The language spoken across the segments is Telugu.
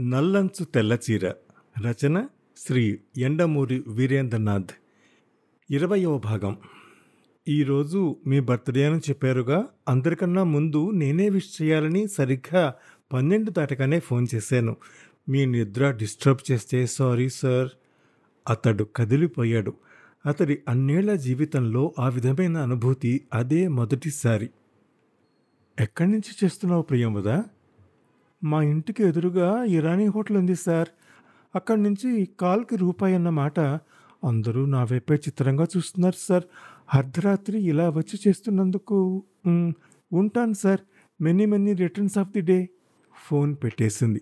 నల్లంచు తెల్లచీర రచన శ్రీ ఎండమూరి వీరేంద్రనాథ్. ఇరవయవ భాగం. ఈరోజు మీ బర్త్డే అని చెప్పారుగా అందరికన్నా ముందు నేనే విష్ చేయాలని సరిగ్గా పన్నెండు దాటగానే ఫోన్ చేశాను. మీ నిద్ర డిస్టర్బ్ చేస్తే సారీ సార్. అతడు కదిలిపోయాడు. అతడి అన్నేళ్ళ జీవితంలో ఆ విధమైన అనుభూతి అదే మొదటిసారి. ఎక్కడి నుంచి చేస్తున్నావు ప్రియంవదా మా ఇంటికి ఎదురుగా ఇరానీ హోటల్ ఉంది సార్. అక్కడి నుంచి కాల్కి రూపాయి అన్నమాట అందరూ నా వైపే చిత్రంగా చూస్తున్నారు సార్. అర్ధరాత్రి ఇలా వచ్చి చేస్తున్నందుకు ఉంటాను sir. Many many returns of the day. Phone పెట్టేసింది.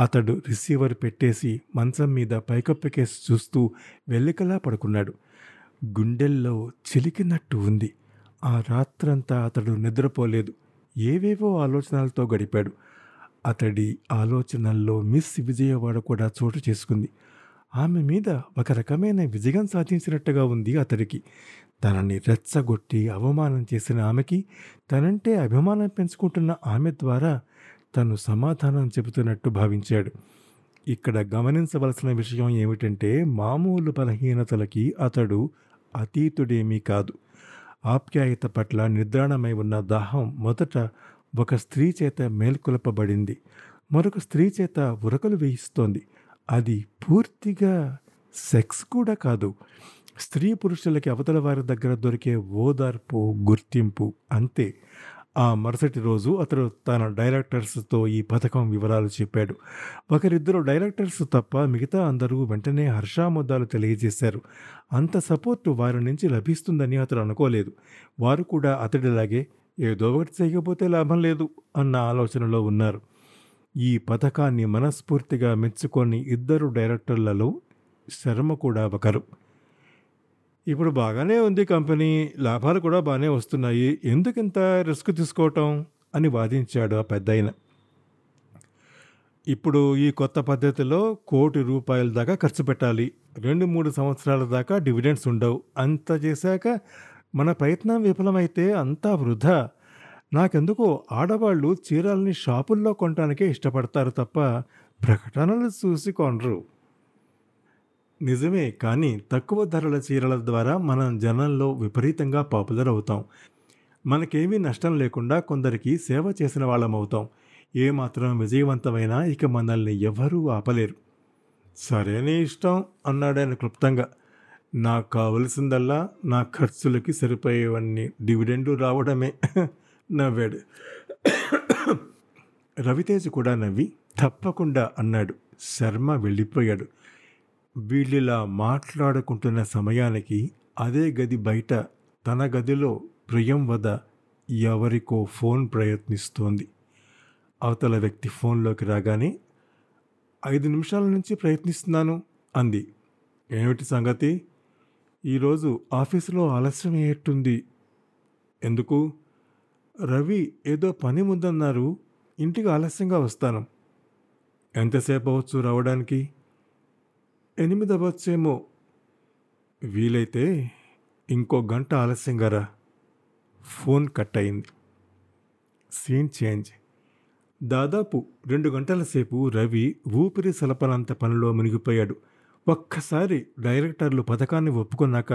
అతడు రిసీవర్ పెట్టేసి మంచం మీద పైకప్పెకేసి చూస్తూ వెల్లికలా పడుకున్నాడు. గుండెల్లో చిలికినట్టు ఉంది. ఆ రాత్రంతా అతడు నిద్రపోలేదు. ఏవేవో ఆలోచనలతో గడిపాడు. అతడి ఆలోచనల్లో మిస్ విజయవాడ కూడా చోటు చేసుకుంది. ఆమె మీద ఒక రకమైన విజయం సాధించినట్టుగా ఉంది అతడికి. తనని రెచ్చగొట్టి అవమానం చేసిన ఆమెకి తనంటే అభిమానం పెంచుకుంటున్న ఆమె ద్వారా తను సమాధానం చెబుతున్నట్టు భావించాడు. ఇక్కడ గమనించవలసిన విషయం ఏమిటంటే మామూలు బలహీనతలకి అతడు అతీతుడేమీ కాదు. ఆప్యాయత పట్ల నిద్రాణమై ఉన్న దాహం మొదట ఒక స్త్రీ చేత మేల్కొల్పబడింది. మరొక స్త్రీ చేత ఉరకలు వేయిస్తోంది. అది పూర్తిగా సెక్స్ కూడా కాదు. స్త్రీ పురుషులకి అవతల వారి దగ్గర దొరికే ఓదార్పు గుర్తింపు అంతే. ఆ మరుసటి రోజు అతడు తన డైరెక్టర్స్తో ఈ పథకం వివరాలు చెప్పాడు. ఒకరిద్దరు డైరెక్టర్స్ తప్ప మిగతా అందరూ వెంటనే హర్షాముద్దాలు తెలియజేశారు. అంత సపోర్టు వారి నుంచి లభిస్తుందని అతడు అనుకోలేదు. వారు కూడా అతడిలాగే ఏదో ఒకటి చేయకపోతే లాభం లేదు అన్న ఆలోచనలో ఉన్నారు. ఈ పథకాన్ని మనస్ఫూర్తిగా మెచ్చుకొని ఇద్దరు డైరెక్టర్లలో శర్మ కూడా ఒకరు. ఇప్పుడు బాగానే ఉంది కంపెనీ లాభాలు కూడా బాగానే వస్తున్నాయి. ఎందుకింత రిస్క్ తీసుకోవటం అని వాదించాడు ఆ పెద్దాయన. ఇప్పుడు ఈ కొత్త పద్ధతిలో కోటి రూపాయల దాకా ఖర్చు పెట్టాలి. రెండు మూడు సంవత్సరాల దాకా డివిడెండ్స్ ఉండవు. అంత చేశాక మన ప్రయత్నం విఫలమైతే అంతా వృధా. నాకెందుకో ఆడవాళ్ళు చీరల్ని షాపుల్లో కొనటానికే ఇష్టపడతారు తప్ప ప్రకటనలు చూసి కొనరు. నిజమే కానీ తక్కువ ధరల చీరల ద్వారా మనం జనంలో విపరీతంగా పాపులర్ అవుతాం. మనకేమీ నష్టం లేకుండా కొందరికి సేవ చేసిన వాళ్ళం అవుతాం. ఏమాత్రం విజయవంతమైనా ఇక మనల్ని ఎవరూ ఆపలేరు. సరే నీ ఇష్టం అన్నాడాయన క్లుప్తంగా. నాకు కావలసిందల్లా నా ఖర్చులకి సరిపోయేవన్నీ డివిడెండు రావడమే నవ్వాడు. రవితేజ్ కూడా నవ్వి తప్పకుండా అన్నాడు. శర్మ వెళ్ళిపోయాడు. వీళ్ళిలా మాట్లాడుకుంటున్న సమయానికి అదే గది బయట తన గదిలో ప్రియం వద ఎవరికో ఫోన్ ప్రయత్నిస్తోంది. అవతల వ్యక్తి ఫోన్లోకి రాగానే ఐదు నిమిషాల నుంచి ప్రయత్నిస్తున్నాను అంది. ఏమిటి సంగతి? ఈరోజు ఆఫీసులో ఆలస్యం అయ్యేట్టుంది. ఎందుకు? రవి ఏదో పని ముందన్నారు. ఇంటికి ఆలస్యంగా వస్తాను. ఎంతసేపు అవ్వచ్చు రావడానికి? ఎనిమిది అవ్వచ్చేమో. వీలైతే ఇంకో గంట ఆలస్యంగా రా. ఫోన్ కట్ అయింది. Scene change. దాదాపు రెండు గంటల సేపు రవి ఊపిరి సలపనంత పనిలో మునిగిపోయాడు. ఒక్కసారి డైరెక్టర్లు పథకాన్ని ఒప్పుకున్నాక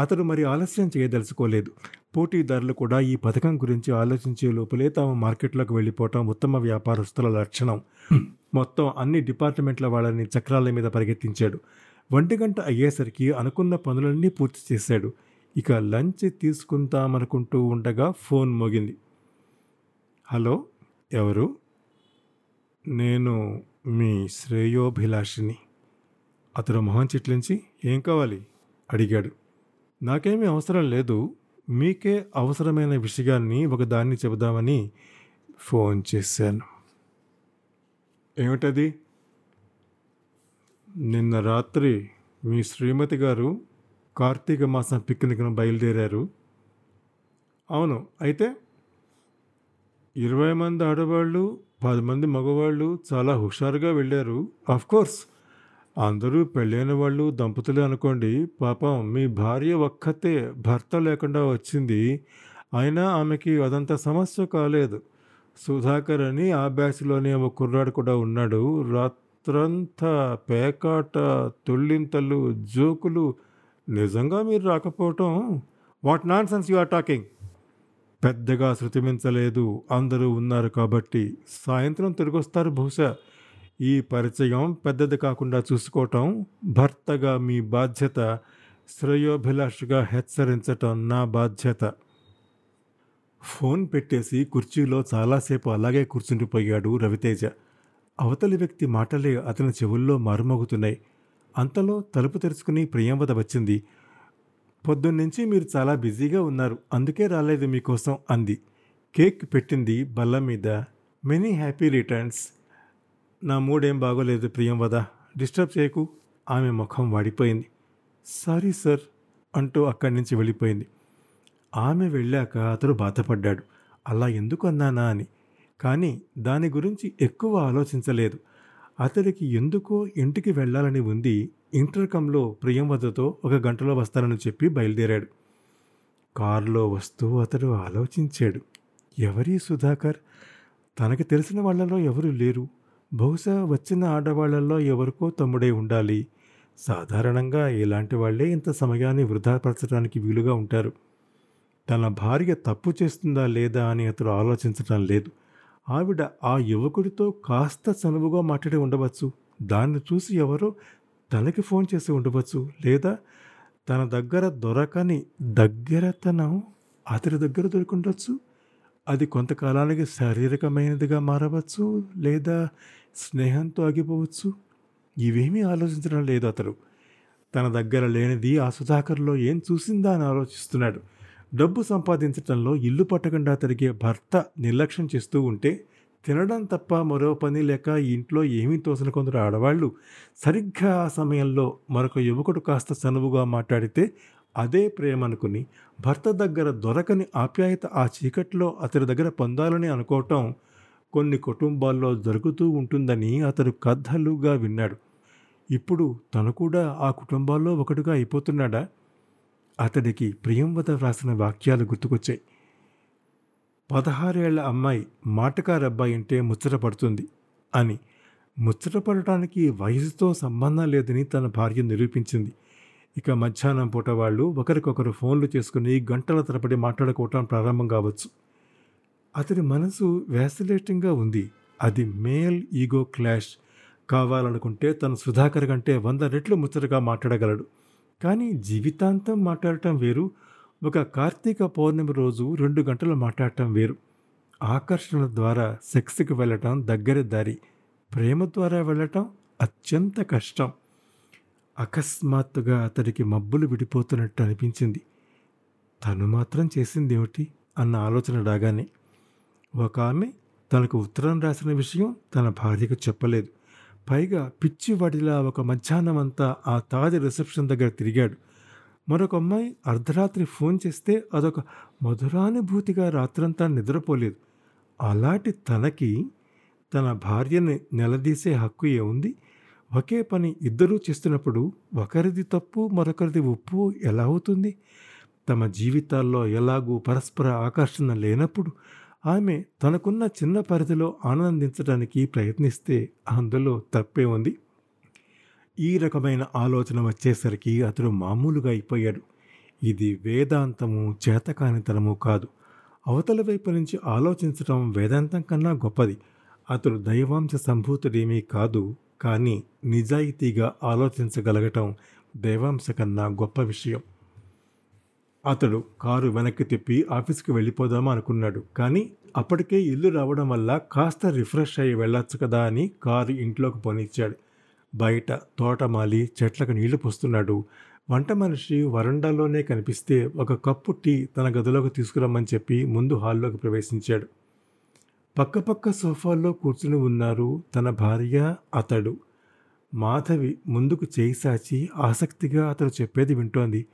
అతడు మరి ఆలస్యం చేయదలుచుకోలేదు. పోటీదారులు కూడా ఈ పథకం గురించి ఆలోచించే లోపలే తాము మార్కెట్లోకి వెళ్ళిపోవటం ఉత్తమ వ్యాపారస్తుల లక్షణం. మొత్తం అన్ని డిపార్ట్మెంట్ల వాళ్ళని చక్రాల మీద పరిగెత్తించాడు. ఒంటి గంట అయ్యేసరికి అనుకున్న పనులన్నీ పూర్తి చేశాడు. ఇక లంచ్ తీసుకుంటామనుకుంటూ ఉండగా ఫోన్ మోగింది. హలో ఎవరు? నేను మీ శ్రేయోభిలాషిని. అతడు మొహం చిట్లించి ఏం కావాలి? అడిగాడు. నాకేమీ అవసరం లేదు. మీకే అవసరమైన విషయాన్ని ఒకదాన్ని చెబుదామని ఫోన్ చేశాను. ఏమిటది? నిన్న రాత్రి మీ శ్రీమతి గారు కార్తీక మాసం పిక్నిక్ను బయలుదేరారు. అవును. అయితే? ఇరవై మంది ఆడవాళ్ళు పది మంది మగవాళ్ళు చాలా హుషారుగా వెళ్ళారు. కోర్స్ అందరూ పెళ్ళైన వాళ్ళు దంపతులే అనుకోండి. పాపం మీ భార్య ఒక్కతే భర్త లేకుండా వచ్చింది. అయినా ఆమెకి అదంత సమస్య కాలేదు. సుధాకర్ అని ఆ బ్యాచ్లోనే ఒక కుర్రాడు కూడా ఉన్నాడు. రాత్రంతా పేకాట తొళ్ళింతలు జోకులు. నిజంగా మీరు రాకపోవటం? What nonsense you are talking? పెద్దగా శృతిమించలేదు. అందరూ ఉన్నారు కాబట్టి సాయంత్రం తిరిగొస్తారు బహుశా. ఈ పరిచయం పెద్దది కాకుండా చూసుకోవటం భర్తగా మీ బాధ్యత శ్రేయోభిలాషగా హెచ్చరించటం నా బాధ్యత. ఫోన్ పెట్టేసి కుర్చీలో చాలాసేపు అలాగే కూర్చుండిపోయాడు రవితేజ. అవతలి వ్యక్తి మాటలే అతని చెవుల్లో మారుమోగుతున్నాయి. అంతలో తలుపు తెరుచుకుని ప్రియంవద వచ్చింది. పొద్దున్నుంచి మీరు చాలా బిజీగా ఉన్నారు అందుకే రాలేదు మీకోసం అంది. కేక్ పెట్టింది బల్ల మీద. Many happy returns. నా మూడేం బాగోలేదు ప్రియంవద డిస్టర్బ్ చేయకు. ఆమె ముఖం వాడిపోయింది. సారీ సార్ అంటూ అక్కడి నుంచి వెళ్ళిపోయింది. ఆమె వెళ్ళాక అతడు బాధపడ్డాడు. అలా ఎందుకు అన్నానా అని. కానీ దాని గురించి ఎక్కువ ఆలోచించలేదు. అతడికి ఎందుకో ఇంటికి వెళ్ళాలని ఉంది. ఇంటర్కంలో ప్రియంవదతో ఒక గంటలో వస్తానని చెప్పి బయలుదేరాడు. కారులో వస్తూ అతడు ఆలోచించాడు. ఎవరి సుధాకర్? తనకి తెలిసిన వాళ్ళలో ఎవరు లేరు? బహుశా వచ్చిన ఆడవాళ్ళలో ఎవరికో తమ్ముడే ఉండాలి. సాధారణంగా ఇలాంటి వాళ్ళే ఇంత సమయాన్ని వృధాపరచడానికి వీలుగా ఉంటారు. తన భార్య తప్పు చేస్తుందా లేదా అని అతడు ఆలోచించటం లేదు. ఆవిడ ఆ యువకుడితో కాస్త చనువుగా మాట్లాడి ఉండవచ్చు. దాన్ని చూసి ఎవరో తనకి ఫోన్ చేసి ఉండవచ్చు. లేదా తన దగ్గర దొరకని దగ్గరతనం అతడి దగ్గర దొరికిండొచ్చు. అది కొంతకాలానికి శారీరకమైనదిగా మారవచ్చు. లేదా స్నేహంతో ఆగిపోవచ్చు? ఇవేమీ ఆలోచించడం లేదు అతడు. తన దగ్గర లేనిది ఆ సుధాకర్లో ఏం చూసిందా అని ఆలోచిస్తున్నాడు. డబ్బు సంపాదించడంలో ఇల్లు పట్టకుండా తిరిగే భర్త నిర్లక్ష్యం చేస్తూ ఉంటే తినడం తప్ప మరో పని లేక ఇంట్లో ఏమీ తోసిన కొందరు ఆడవాళ్ళు సరిగ్గా ఆ సమయంలో మరొక యువకుడు కాస్త చనువుగా మాట్లాడితే అదే ప్రేమ అనుకుని భర్త దగ్గర దొరకని ఆప్యాయత ఆ చీకట్లో అతడి దగ్గర పొందాలని అనుకోవటం కొన్ని కుటుంబాల్లో జరుగుతూ ఉంటుందని అతడు కథలుగా విన్నాడు. ఇప్పుడు తను కూడా ఆ కుటుంబాల్లో ఒకటిగా అయిపోతున్నాడా? అతడికి ప్రియంవత వ్రాసిన వాక్యాలు గుర్తుకొచ్చాయి. పదహారేళ్ళ అమ్మాయి మాటకారబ్బాయి అంటే ముచ్చటపడుతుంది అని. ముచ్చటపడటానికి వయసుతో సంబంధం లేదని తన భార్య నిరూపించింది. ఇక మధ్యాహ్నం పూట వాళ్ళు ఒకరికొకరు ఫోన్లు చేసుకుని గంటల తరబడి మాట్లాడుకోవటం ప్రారంభం కావచ్చు. అతడి మనసు వ్యాసిలేటింగ్గా ఉంది. అది మేల్ ఈగో క్లాష్. కావాలనుకుంటే తను సుధాకర్ కంటే వంద రెట్లు ముచ్చటగా మాట్లాడగలడు. కానీ జీవితాంతం మాట్లాడటం వేరు. ఒక కార్తీక పౌర్ణమి రోజు రెండు గంటలు మాట్లాడటం వేరు. ఆకర్షణ ద్వారా సెక్స్కి వెళ్ళటం దగ్గర దారి. ప్రేమ ద్వారా వెళ్ళటం అత్యంత కష్టం. అకస్మాత్తుగా అతడికి మబ్బులు విడిపోతున్నట్టు అనిపించింది. తను మాత్రం చేసింది ఏమిటి అన్న ఆలోచన రాగానే ఒక ఆమె తనకు ఉత్తరం రాసిన విషయం తన భార్యకు చెప్పలేదు. పైగా పిచ్చి వాటిలా ఒక మధ్యాహ్నం అంతా ఆ తాజా రిసెప్షన్ దగ్గర తిరిగాడు. మరొక అమ్మాయి అర్ధరాత్రి ఫోన్ చేస్తే అదొక మధురానుభూతిగా రాత్రంతా నిద్రపోలేదు. అలాంటి తనకి తన భార్యని నిలదీసే హక్కు ఏముంది? ఒకే పని ఇద్దరూ చేస్తున్నప్పుడు ఒకరిది తప్పు మరొకరిది ఉప్పు ఎలా అవుతుంది? తమ జీవితాల్లో ఎలాగూ పరస్పర ఆకర్షణ లేనప్పుడు ఆమె తనకున్న చిన్న పరిధిలో ఆనందించడానికి ప్రయత్నిస్తే అందులో తప్పే ఉంది. ఈ రకమైన ఆలోచన వచ్చేసరికి అతడు మామూలుగా అయిపోయాడు. ఇది వేదాంతము చేతకానితనము కాదు. అవతల వైపు నుంచి ఆలోచించడం వేదాంతం కన్నా గొప్పది. అతడు దైవాంశ సంభూతుడేమీ కాదు కానీ నిజాయితీగా ఆలోచించగలగటం దైవాంశ కన్నా గొప్ప విషయం. అతడు కారు వెనక్కి తిప్పి ఆఫీస్కి వెళ్ళిపోదామా అనుకున్నాడు. కానీ అప్పటికే ఇల్లు రావడం వల్ల కాస్త రిఫ్రెష్ అయ్యి వెళ్ళొచ్చు కదా అని కారు ఇంట్లోకి పోనిచ్చాడు. బయట తోటమాలి చెట్లకు నీళ్ళు పోస్తున్నాడు. వంట మనిషి వరండాలోనే కనిపిస్తే ఒక కప్పు టీ తన గదిలోకి తీసుకురమ్మని చెప్పి ముందు హాల్లోకి ప్రవేశించాడు. పక్కపక్క సోఫాల్లో కూర్చుని ఉన్నారు తన భార్య అతడు. మాధవి ముందుకు చేయి సాచి ఆసక్తిగా అతడు చెప్పేది వింటోంది.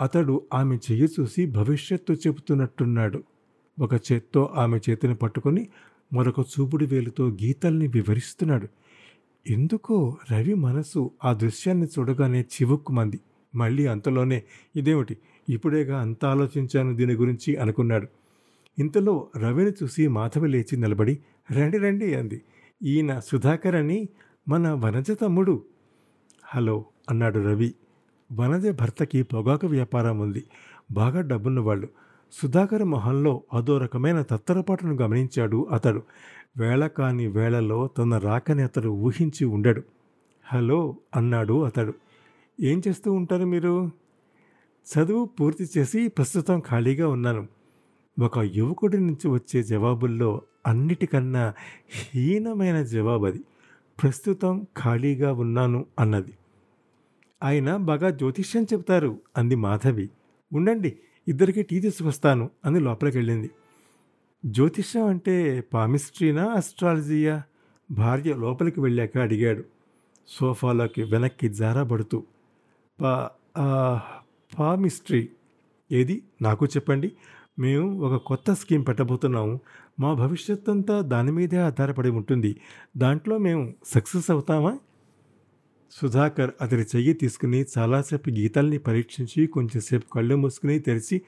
అతడు ఆమె చెయ్యి చూసి భవిష్యత్తు చెబుతున్నట్టున్నాడు. ఒక చేత్తో ఆమె చేతిని పట్టుకొని మరొక చూపుడు వేలుతో గీతల్ని వివరిస్తున్నాడు. ఎందుకో రవి మనసు ఆ దృశ్యాన్ని చూడగానే చివుక్కుమంది. మళ్ళీ అంతలోనే ఇదేమిటి? ఇప్పుడేగా అంత ఆలోచించాను దీని గురించి అనుకున్నాడు. ఇంతలో రవిని చూసి మాధవి లేచి నిలబడి రండి రండి అంది. ఈయన సుధాకర్ అని మన వనజ తమ్ముడు. హలో అన్నాడు రవి. వనజ భర్తకి పొగాకు వ్యాపారం ఉంది. బాగా డబ్బున్నవాళ్ళు. సుధాకర్ మొహంలో అదో రకమైన తత్తరపాటును గమనించాడు అతడు. వేళ కాని వేళలో తన రాకని అతడు ఊహించి ఉండడు. హలో అన్నాడు అతడు. ఏం చేస్తూ ఉంటారు మీరు? చదువు పూర్తి చేసి ప్రస్తుతం ఖాళీగా ఉన్నాను. ఒక యువకుడి నుంచి వచ్చే జవాబుల్లో అన్నిటికన్నా హీనమైన జవాబు అది ప్రస్తుతం ఖాళీగా ఉన్నాను అన్నది. ఆయన బాగా జ్యోతిష్యం చెప్తారు అంది మాధవి. ఉండండి ఇద్దరికి టీ తీసుకొస్తాను అని లోపలికి వెళ్ళింది. జ్యోతిష్యం అంటే పామిస్ట్రీనా అస్ట్రాలజీయా భార్య లోపలికి వెళ్ళాక అడిగాడు. సోఫాలోకి వెనక్కి జారబడుతూ పా పామిస్ట్రీ. ఏది? నాకు చెప్పండి. మేము ఒక కొత్త స్కీమ్ పెట్టబోతున్నాము మా భవిష్యత్ అంతా దాని మీదే ఆధారపడి ఉంటుంది. దాంట్లో మేము సక్సెస్ అవుతామా? సుధాకర్ అతడి చెయ్యి తీసుకుని చాలాసేపు గీతల్ని పరీక్షించి కొంచెంసేపు కళ్ళు మూసుకుని తెరిచి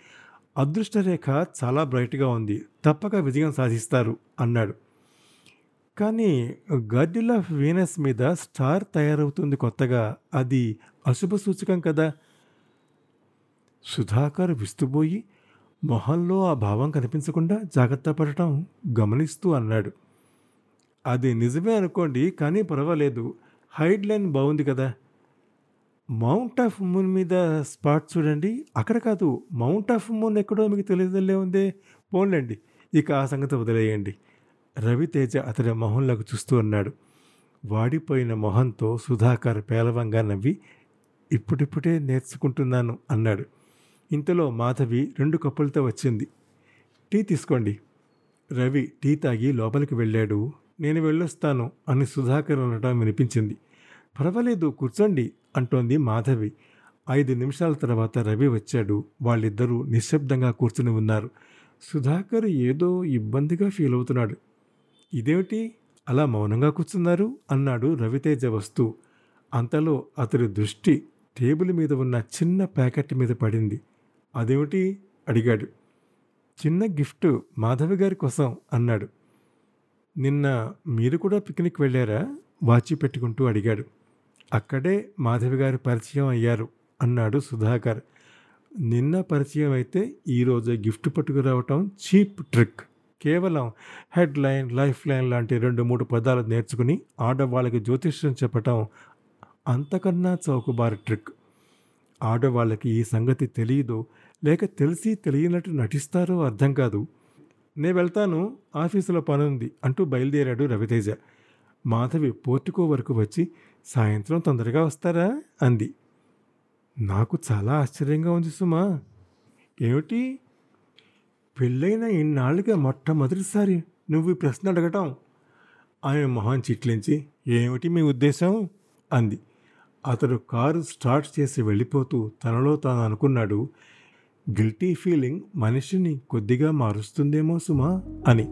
అదృష్టరేఖ చాలా బ్రైట్గా ఉంది తప్పక విజయం సాధిస్తారు అన్నాడు. కానీ గార్డిల్ ఆఫ్ వీనస్ మీద స్టార్ తయారవుతుంది కొత్తగా అది అశుభ సూచకం కదా? సుధాకర్ విస్తుపోయి మొహంలో ఆ భావం కనిపించకుండా జాగ్రత్త పడటం గమనిస్తూ అన్నాడు. అది నిజమే అనుకోండి కానీ పర్వాలేదు హైడ్ లైన్ బాగుంది కదా. మౌంట్ ఆఫ్ మూన్ మీద స్పాట్ చూడండి. అక్కడ కాదు మౌంట్ ఆఫ్ మూన్ ఎక్కడో మీకు తెలియదలే ఉందే. పోన్లేండి ఇక ఆ సంగతి వదిలేయండి. రవితేజ అతడి మొహంలోకి చూస్తూ అన్నాడు వాడిపోయిన మొహంతో సుధాకర్ పేలవంగా నవ్వి ఇప్పుడిప్పుడే నేర్చుకుంటున్నాను అన్నాడు. ఇంతలో మాధవి రెండు కప్పులతో వచ్చింది. టీ తీసుకోండి. రవి టీ తాగి లోపలికి వెళ్ళాడు. నేను వెళ్ళొస్తాను అని సుధాకర్ అనటం వినిపించింది. పర్వాలేదు కూర్చోండి అంటోంది మాధవి. ఐదు నిమిషాల తర్వాత రవి వచ్చాడు. వాళ్ళిద్దరూ నిశ్శబ్దంగా కూర్చుని ఉన్నారు. సుధాకర్ ఏదో ఇబ్బందిగా ఫీల్ అవుతున్నాడు. ఇదేమిటి? అలా మౌనంగా కూర్చున్నారు? అన్నాడు రవితేజ వస్తూ. అంతలో అతడి దృష్టి టేబుల్ మీద ఉన్న చిన్న ప్యాకెట్ మీద పడింది. అదేమిటి? అడిగాడు. చిన్న గిఫ్ట్ మాధవి గారి కోసం అన్నాడు. నిన్న మీరు కూడా పిక్నిక్ వెళ్ళారా? వాచి పెట్టుకుంటూ అడిగాడు. అక్కడే మాధవి గారు పరిచయం అయ్యారు అన్నాడు సుధాకర్. నిన్న పరిచయం అయితే ఈరోజు గిఫ్ట్ పట్టుకురావటం చీప్ ట్రిక్. కేవలం హెడ్ లైన్ లైఫ్ లైన్ లాంటి రెండు మూడు పదాలు నేర్చుకుని ఆడవాళ్ళకి జ్యోతిష్యం చెప్పటం అంతకన్నా చౌకబారి ట్రిక్. ఆడవాళ్ళకి ఈ సంగతి తెలియదు లేక తెలిసి తెలియనట్టు నటిస్తారో అర్థం కాదు. నే వెళ్తాను ఆఫీసులో పనుంది అంటూ బయలుదేరాడు రవితేజ. మాధవి పోర్టుకో వరకు వచ్చి సాయంత్రం తొందరగా వస్తారా? అంది. నాకు చాలా ఆశ్చర్యంగా ఉంది సుమా. ఏమిటి? పెళ్ళైన ఇన్నాళ్ళుగా మొట్టమొదటిసారి నువ్వు ఈ ప్రశ్న అడగటం. ఆమె మొహం చిట్లించి ఏమిటి మీ ఉద్దేశం? అంది. అతడు కారు స్టార్ట్ చేసి వెళ్ళిపోతూ తనలో తాను అనుకున్నాడు గిల్టీ ఫీలింగ్ మనిషిని కొద్దిగా మారుస్తుందేమో సుమా అని.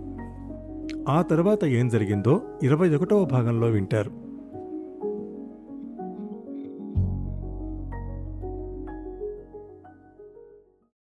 ఆ తర్వాత ఏం జరిగిందో ఇరవై ఒకటవ భాగంలో వింటారు.